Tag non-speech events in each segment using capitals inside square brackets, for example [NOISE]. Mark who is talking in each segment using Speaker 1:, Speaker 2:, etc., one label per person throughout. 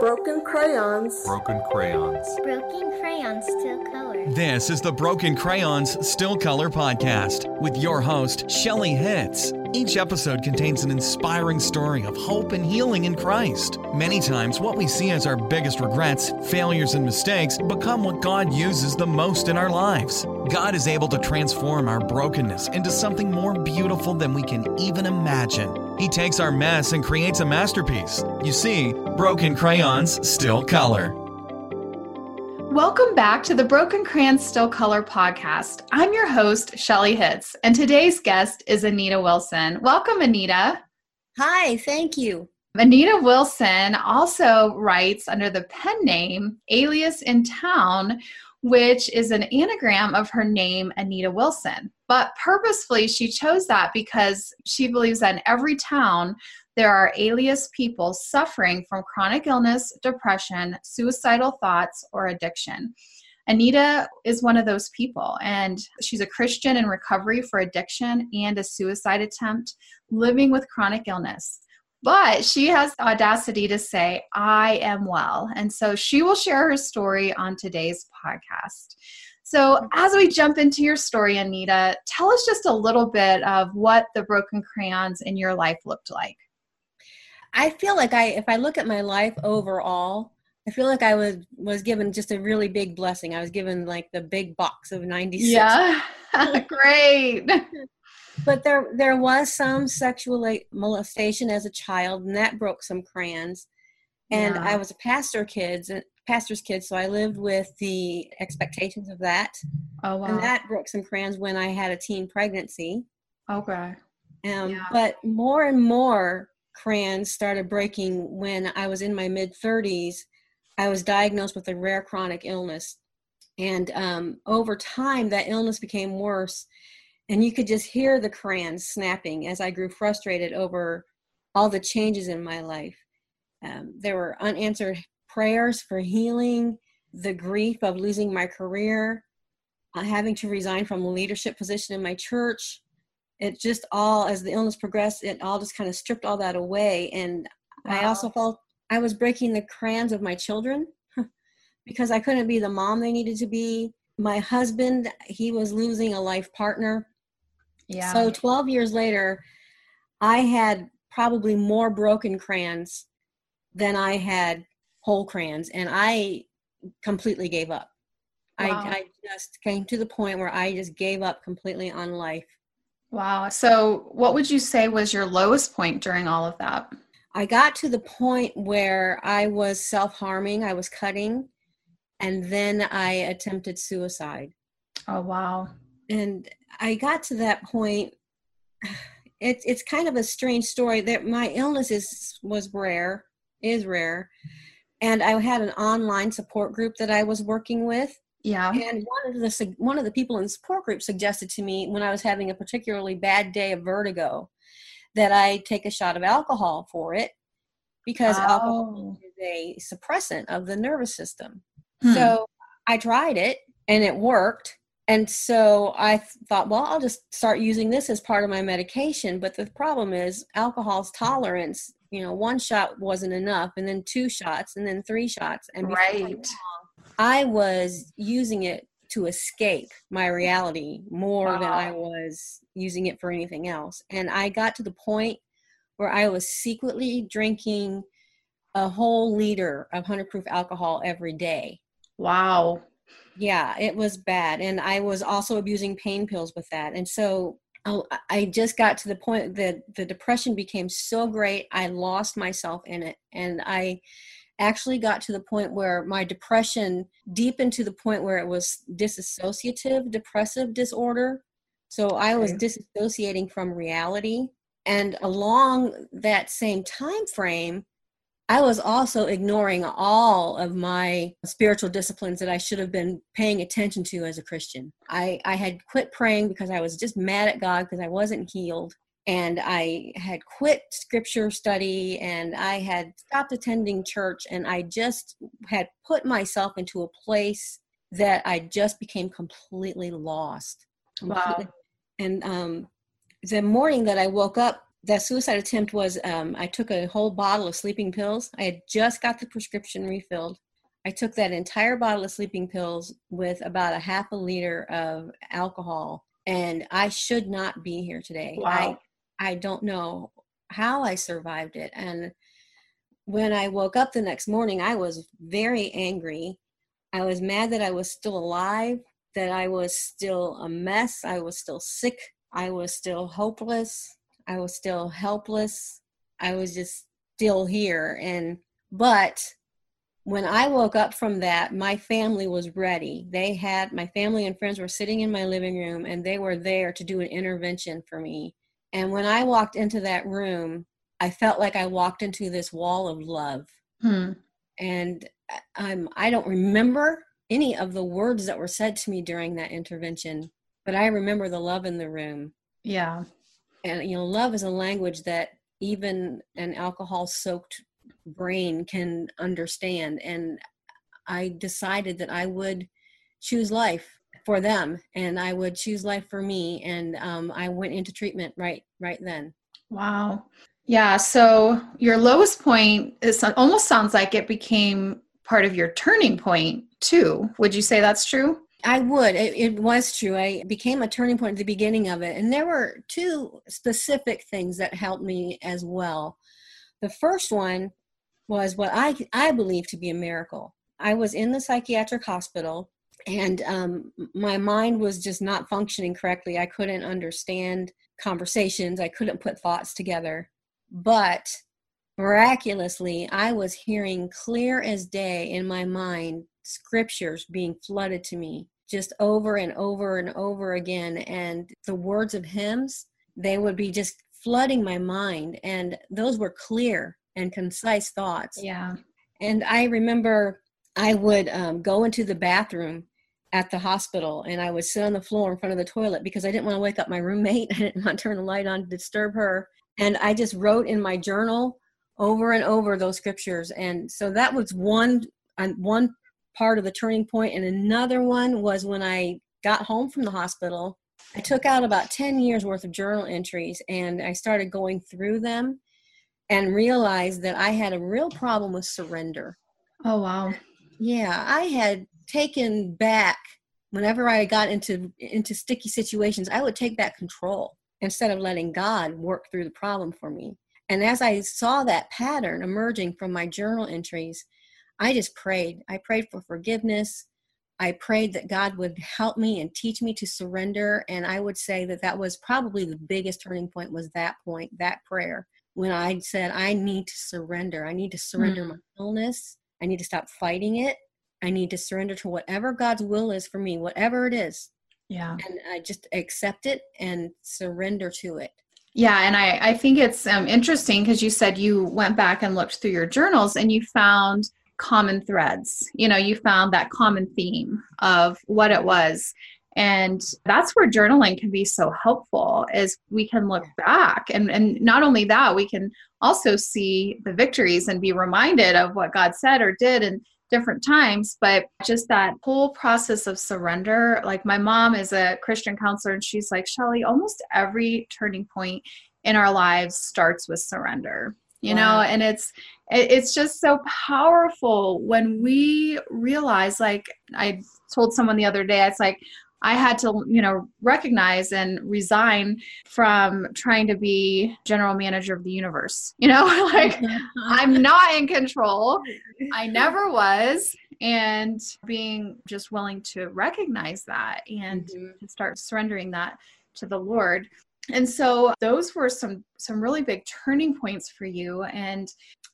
Speaker 1: Broken crayons.
Speaker 2: Broken crayons.
Speaker 3: Broken crayons still color.
Speaker 4: This is the Broken Crayons Still Color Podcast with your host, Shelley Hitz. Each episode contains an inspiring story of hope and healing in Christ. Many times, what we see as our biggest regrets, failures, and mistakes become what God uses the most in our lives. God is able to transform our brokenness into something more beautiful than we can even imagine. He takes our mess and creates a masterpiece. You see, broken crayons still color.
Speaker 5: Welcome back to the Broken Crayons Still Color podcast. I'm your host, Shelley Hitz, and today's guest is Anita Wilson. Welcome, Anita.
Speaker 6: Hi, thank you.
Speaker 5: Anita Wilson also writes under the pen name Alias in Town, which is an anagram of her name, Anita Wilson. But purposefully, she chose that because she believes that in every town, there are alias people suffering from chronic illness, depression, suicidal thoughts, or addiction. Anita is one of those people, and she's a Christian in recovery for addiction and a suicide attempt, living with chronic illness. But she has the audacity to say, I am well. And so she will share her story on today's podcast. So, as we jump into your story, Anita, tell us just a little bit of what the broken crayons in your life looked like.
Speaker 6: I feel like I, if I look at my life overall, I feel like I was was given just a really big blessing. I was given like the big box of 96.
Speaker 5: Yeah. [LAUGHS] Great. [LAUGHS]
Speaker 6: But there there was some sexual molestation as a child and that broke some crayons. And
Speaker 5: Yeah.
Speaker 6: I was a pastor kids pastor's kid, so I lived with the expectations of that.
Speaker 5: Oh, wow.
Speaker 6: And that broke some crayons when I had a teen pregnancy.
Speaker 5: okay.
Speaker 6: Um,
Speaker 5: Yeah.
Speaker 6: But more and more crayons started breaking when I was in my mid 30s. I was diagnosed with a rare chronic illness. And um, over time, that illness became worse. And you could just hear the crayons snapping as I grew frustrated over all the changes in my life. Um, there were unanswered prayers for healing, the grief of losing my career, uh, having to resign from a leadership position in my church, it just all as the illness progressed it all just kind of stripped all that away. And i also felt i was breaking the crayons of my children [LAUGHS] because i couldn't be the mom they needed to be. My husband he was losing a life partner
Speaker 5: Yeah.
Speaker 6: so 12 years later i had probably more broken crayons than i had whole crayons and i completely gave up
Speaker 5: Wow.
Speaker 6: I, I just came to the point where i just gave up completely on life
Speaker 5: wow. So, what would you say was your lowest point during all of that?
Speaker 6: I got to the point where I was self harming, I was cutting, and then I attempted suicide.
Speaker 5: Oh, wow.
Speaker 6: And I got to that point. It's it's kind of a strange story that my illness is was rare, is rare, and I had an online support group that I was working with,
Speaker 5: Yeah.
Speaker 6: and one of the one of the people in the support group suggested to me when I was having a particularly bad day of vertigo that I take a shot of alcohol for it because alcohol
Speaker 5: Oh.
Speaker 6: is a suppressant of the nervous system.
Speaker 5: Hmm.
Speaker 6: So I tried it and it worked. And so I th- thought, well, I'll just start using this as part of my medication. But the problem is alcohol's tolerance. You know, one shot wasn't enough, and then two shots, and then three shots. And
Speaker 5: Right.
Speaker 6: I was using it to escape my reality more than I was using it for anything else. And I got to the point where I was secretly drinking a whole liter of 100 proof alcohol every day.
Speaker 5: Wow.
Speaker 6: Yeah, it was bad. And I was also abusing pain pills with that. And so oh, I- I just got to the point that the depression became so great, I lost myself in it. And I actually got to the point where my depression deepened to the point where it was disassociative depressive disorder. So I was
Speaker 5: Okay.
Speaker 6: disassociating from reality. And along that same time frame, I was also ignoring all of my spiritual disciplines that I should have been paying attention to as a Christian. I, I had quit praying because I was just mad at God because I wasn't healed. And I had quit scripture study and I had stopped attending church and I just had put myself into a place that I just became completely lost.
Speaker 5: Wow.
Speaker 6: And um, the morning that I woke up that suicide attempt was um, I took a whole bottle of sleeping pills. I had just got the prescription refilled. I took that entire bottle of sleeping pills with about a half a liter of alcohol, and I should not be here today.
Speaker 5: Wow.
Speaker 6: I I don't know how I survived it. And when I woke up the next morning, I was very angry. I was mad that I was still alive, that I was still a mess, I was still sick, I was still hopeless, I was still helpless. I was just still here and but when I woke up from that, my family was ready. They had my family and friends were sitting in my living room and they were there to do an intervention for me. And when I walked into that room, I felt like I walked into this wall of love.
Speaker 5: Hmm.
Speaker 6: And I'm I don't remember any of the words that were said to me during that intervention, but I remember the love in the room.
Speaker 5: Yeah.
Speaker 6: And you know, love is a language that even an alcohol soaked brain can understand and i decided that i would choose life for them and i would choose life for me and um, i went into treatment right right then
Speaker 5: Wow. Yeah. So your lowest point is almost sounds like it became part of your turning point too. Would you say that's true?
Speaker 6: I would it, it was true i became a turning point at the beginning of it and there were two specific things that helped me as well. The first one was what i i believe to be a miracle. I was in the psychiatric hospital and um, my mind was just not functioning correctly. I couldn't understand conversations i couldn't put thoughts together. But miraculously i was hearing clear as day in my mind scriptures being flooded to me just over and over and over again and the words of hymns they would be just flooding my mind and those were clear and concise thoughts
Speaker 5: Yeah.
Speaker 6: and I remember I would um, go into the bathroom at the hospital and I would sit on the floor in front of the toilet because I didn't want to wake up my roommate. [LAUGHS] I didn't want to turn the light on to disturb her. And I just wrote in my journal over and over those scriptures. And so that was one uh, one part of the turning. And another one was when I got home from the hospital. I took out about 10 years worth of journal entries and I started going through them and realized that I had a real problem with surrender.
Speaker 5: Oh, wow.
Speaker 6: Yeah, I had taken back whenever I got into into sticky situations, I would take back control instead of letting God work through the problem for me. And as I saw that pattern emerging from my journal entries, I just prayed. I prayed for forgiveness. I prayed that God would help me and teach me to surrender. And I would say that that was probably the biggest turning point was that point, that prayer, when I said, I need to surrender. I need to surrender my illness. I need to stop fighting it. I need to surrender to whatever God's will is for me, whatever it is.
Speaker 5: Yeah.
Speaker 6: And I just accept it and surrender to it.
Speaker 5: Yeah, and I, I think it's um, interesting because you said you went back and looked through your journals and you found common threads. You know, you found that common theme of what it was. And that's where journaling can be so helpful is we can look back and, and not only that, we can also see the victories and be reminded of what God said or did in different times. But just that whole process of surrender, like my mom is a Christian counselor and she's like, Shelley, almost every turning point in our lives starts with surrender you
Speaker 6: Wow.
Speaker 5: know and it's it's just so powerful when we realize like i told someone the other day it's like i had to you know recognize and resign from trying to be general manager of the universe [LAUGHS] you know [LAUGHS] like i'm not in control [LAUGHS] i never was and being just willing to recognize that and
Speaker 6: Mhm.
Speaker 5: to start surrendering that to the lord and so those were some some really big turning points for you and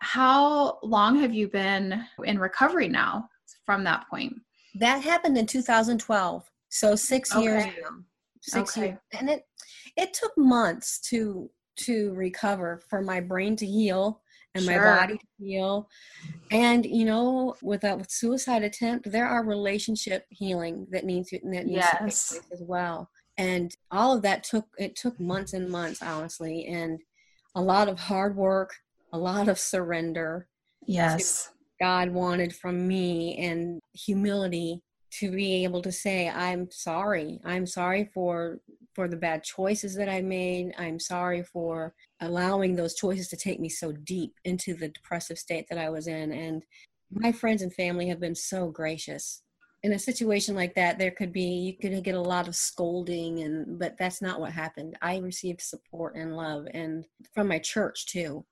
Speaker 5: how long have you been in recovery now from that point
Speaker 6: That happened in 2012. So six years
Speaker 5: Okay.
Speaker 6: Six
Speaker 5: Okay.
Speaker 6: years. And it it took months to to recover for my brain to heal and my body to heal. And you know, with a suicide attempt, there are relationship healing that needs to that needs to take place as well. And all of that took it took months and months, honestly, and a lot of hard work, a lot of surrender.
Speaker 5: yes
Speaker 6: God wanted from me and humility to be able to say I'm sorry. I'm sorry for for the bad choices that I made. I'm sorry for allowing those choices to take me so deep into the depressive state that I was in. And my friends and family have been so gracious. In a situation like that, there could be you could get a lot of scolding, and but that's not what happened. I received support and love, and from my church too.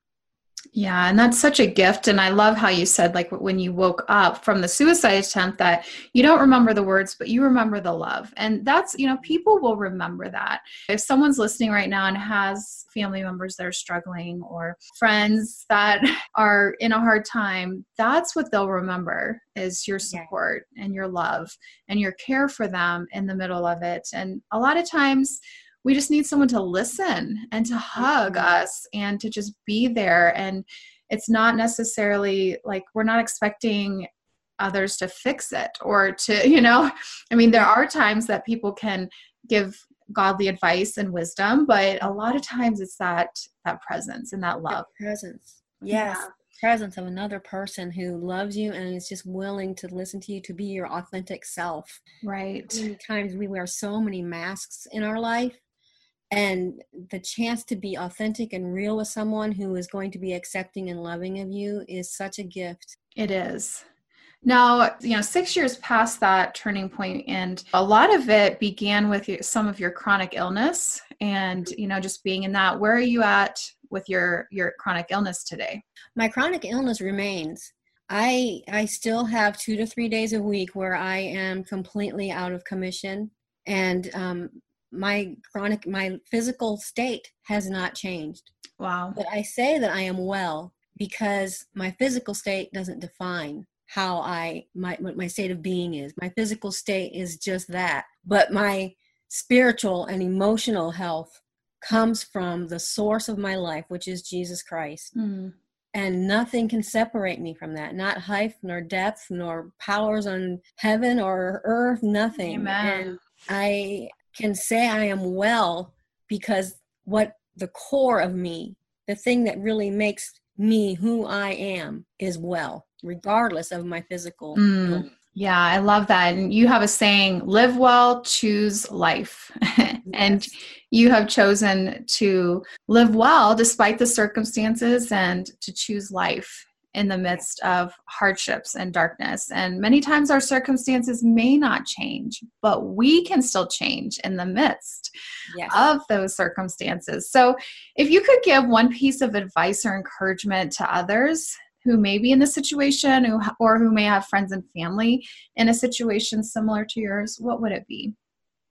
Speaker 5: Yeah, and that's such a gift. And I love how you said, like, when you woke up from the suicide attempt, that you don't remember the words, but you remember the love. And that's, you know, people will remember that. If someone's listening right now and has family members that are struggling or friends that [LAUGHS] are in a hard time, that's what they'll remember is your support yeah. and your love and your care for them in the middle of it. And a lot of times, we just need someone to listen and to hug mm-hmm. us and to just be there. And it's not necessarily like we're not expecting others to fix it or to [LAUGHS] you know i mean there are times that people can give godly advice and wisdom but a lot of times it's that that presence and that love.
Speaker 6: presence. Yes. Yeah. presence of another person who loves you and is just willing to listen to you to be your authentic self.
Speaker 5: Right.
Speaker 6: Many times we wear so many masks in our life and the chance to be authentic and real with someone who is going to be accepting and loving of you is such a gift.
Speaker 5: It is. Now you know six years past that turning point and a lot of it began with some of your chronic illness and you know just being in that where are you at with your your chronic illness today?
Speaker 6: My chronic illness remains. I i still have two to three days a week where i am completely out of commission. And um, my chronic my physical state has not changed.
Speaker 5: Wow.
Speaker 6: But i say that i am well because my physical state doesn't define how i my what my state of being is. My physical state is just that. But my spiritual and emotional health comes from the source of my life which is jesus christ. Mm. and nothing can separate me from that. Not height nor depth nor powers on heaven or earth nothing.
Speaker 5: Amen.
Speaker 6: and i can say I am well because what the core of me, the thing that really makes me who I am, is well, regardless of my physical.
Speaker 5: Mm, yeah, I love that. And you have a saying live well, choose life. [LAUGHS] and you have chosen to live well despite the circumstances and to choose life in the midst of hardships and darkness. And many times our circumstances may not change, but we can still change in the midst yes. of those circumstances. So, if you could give one piece of advice or encouragement to others who may be in the situation or who may have friends and family in a situation similar to yours, what would it be?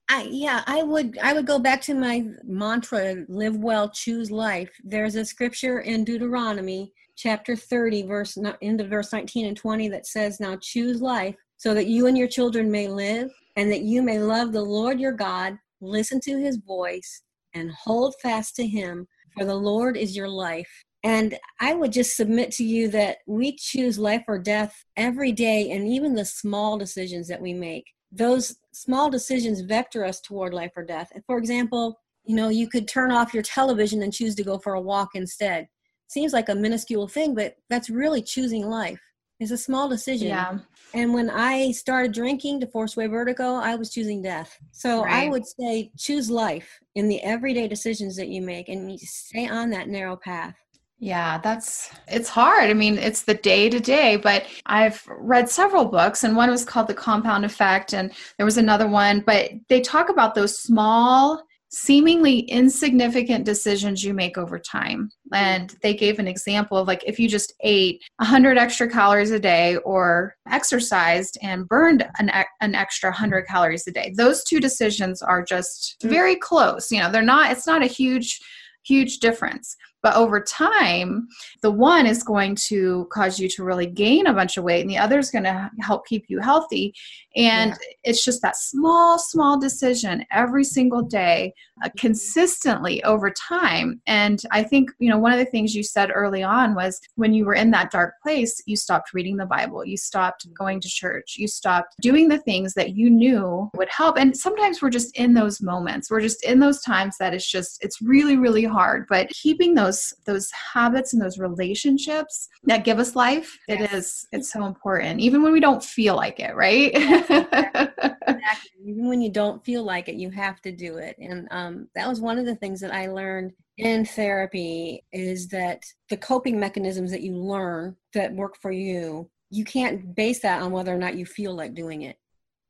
Speaker 6: I, yeah, I would I would go back to my mantra live well choose life. There's a scripture in Deuteronomy chapter 30 verse into verse 19 and 20 that says now choose life so that you and your children may live and that you may love the Lord your God, listen to his voice and hold fast to him for the Lord is your life. And I would just submit to you that we choose life or death every day and even the small decisions that we make those small decisions vector us toward life or death. For example, you know, you could turn off your television and choose to go for a walk instead. Seems like a minuscule thing, but that's really choosing life. It's a small decision.
Speaker 5: Yeah.
Speaker 6: And when I started drinking to force away vertigo, I was choosing death. So right. I would say choose life in the everyday decisions that you make and stay on that narrow path.
Speaker 5: Yeah, that's it's hard. I mean, it's the day to day, but I've read several books and one was called The Compound Effect and there was another one, but they talk about those small seemingly insignificant decisions you make over time. And they gave an example of like if you just ate 100 extra calories a day or exercised and burned an, an extra 100 calories a day. Those two decisions are just mm. very close. You know, they're not it's not a huge huge difference. But over time, the one is going to cause you to really gain a bunch of weight, and the other is going to help keep you healthy. And yeah. it's just that small, small decision every single day, uh, consistently over time. And I think, you know, one of the things you said early on was when you were in that dark place, you stopped reading the Bible, you stopped going to church, you stopped doing the things that you knew would help. And sometimes we're just in those moments, we're just in those times that it's just, it's really, really hard. But keeping those those those habits and those relationships that give us life it is it's so important even when we don't feel like it right
Speaker 6: exactly. [LAUGHS] Even when you don't feel like it, you have to do it. And um, that was one of the things that I learned in therapy is that the coping mechanisms that you learn that work for you, you can't base that on whether or not you feel like doing it.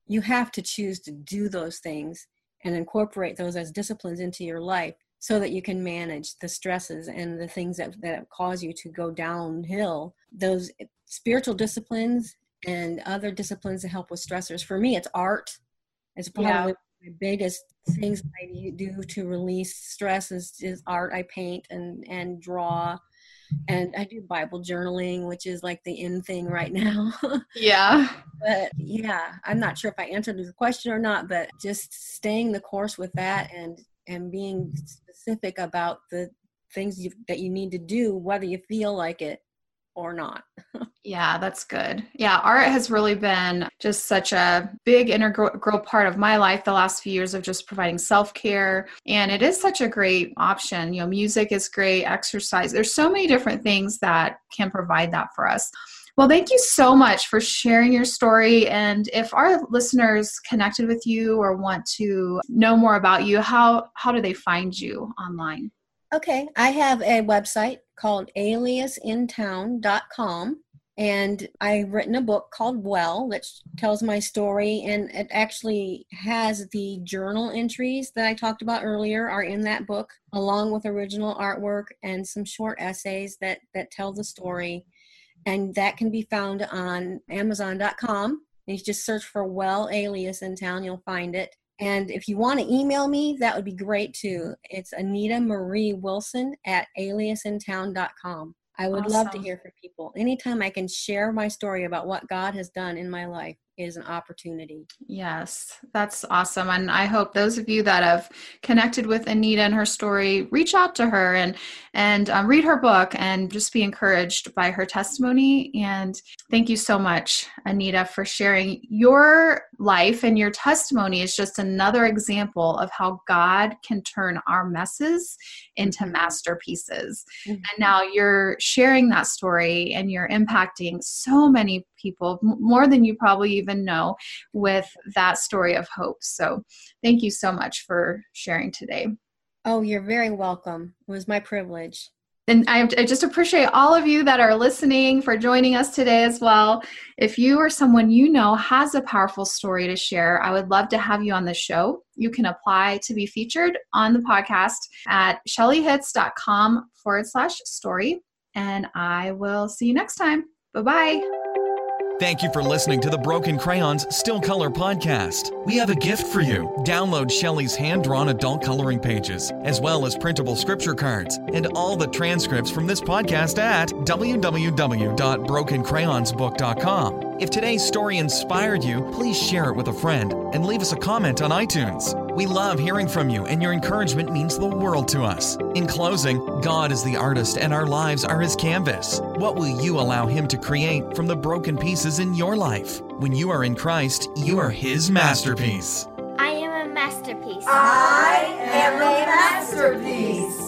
Speaker 6: You have to choose to do those things and incorporate those as disciplines into your life so that you can manage the stresses and the things that, that cause you to go downhill. Those spiritual disciplines and other disciplines to help with stressors. For me, it's art. It's probably yeah. my biggest things I do to release stress is, is art. I paint and and draw, and I do Bible journaling, which is like the in thing right [LAUGHS] now.
Speaker 5: yeah.
Speaker 6: But yeah, I'm not sure if I answered the question or not, but just staying the course with that and and being specific about the things you, that you need to do, whether you feel like it or not.
Speaker 5: yeah, that's good. Yeah, art has really been just such a big integral part of my life the last few years of just providing self care. And it is such a great option. You know, music is great, exercise. There's so many different things that can provide that for us. Well, thank you so much for sharing your story. And if our listeners connected with you or want to know more about you, how how do they find you online?
Speaker 6: Okay, I have a website called aliasintown.com and I've written a book called Well which tells my story and it actually has the journal entries that I talked about earlier are in that book along with original artwork and some short essays that that tell the story. And that can be found on amazon.com you just search for Well Alias in Town you'll find it and if you want to email me, that would be great too. It's Anita Marie Wilson at aliasintown.com. I would awesome. love to hear from people. Anytime I can share my story about what God has done in my life, is an opportunity.
Speaker 5: Yes, that's awesome. And I hope those of you that have connected with Anita and her story, reach out to her and and um, read her book and just be encouraged by her testimony. And thank you so much, Anita, for sharing your life and your testimony is just another example of how God can turn our messes into mm-hmm. masterpieces. Mm-hmm. And now you're sharing that story and you're impacting so many people, more than you probably even know, with that story of hope. So thank you so much for sharing today.
Speaker 6: Oh, you're very welcome. It was my privilege.
Speaker 5: And I, I, just appreciate all of you that are listening for joining us today as well. If you or someone you know has a powerful story to share, I would love to have you on the show. You can apply to be featured on the podcast at shelleyhitz.com forward slash story. And I will see you next time. Bye bye.
Speaker 4: Thank you for listening to the Broken Crayons Still Color podcast. We have a gift for you. Download Shelley's hand drawn adult coloring pages, as well as printable scripture cards, and all the transcripts from this podcast at www.brokencrayonsbook.com. If today's story inspired you, please share it with a friend and leave us a comment on iTunes. We love hearing from you, and your encouragement means the world to us. In closing, God is the artist, and our lives are his canvas. What will you allow him to create from the broken pieces in your life? When you are in Christ, you are his masterpiece.
Speaker 3: I am a masterpiece.
Speaker 1: I am a masterpiece.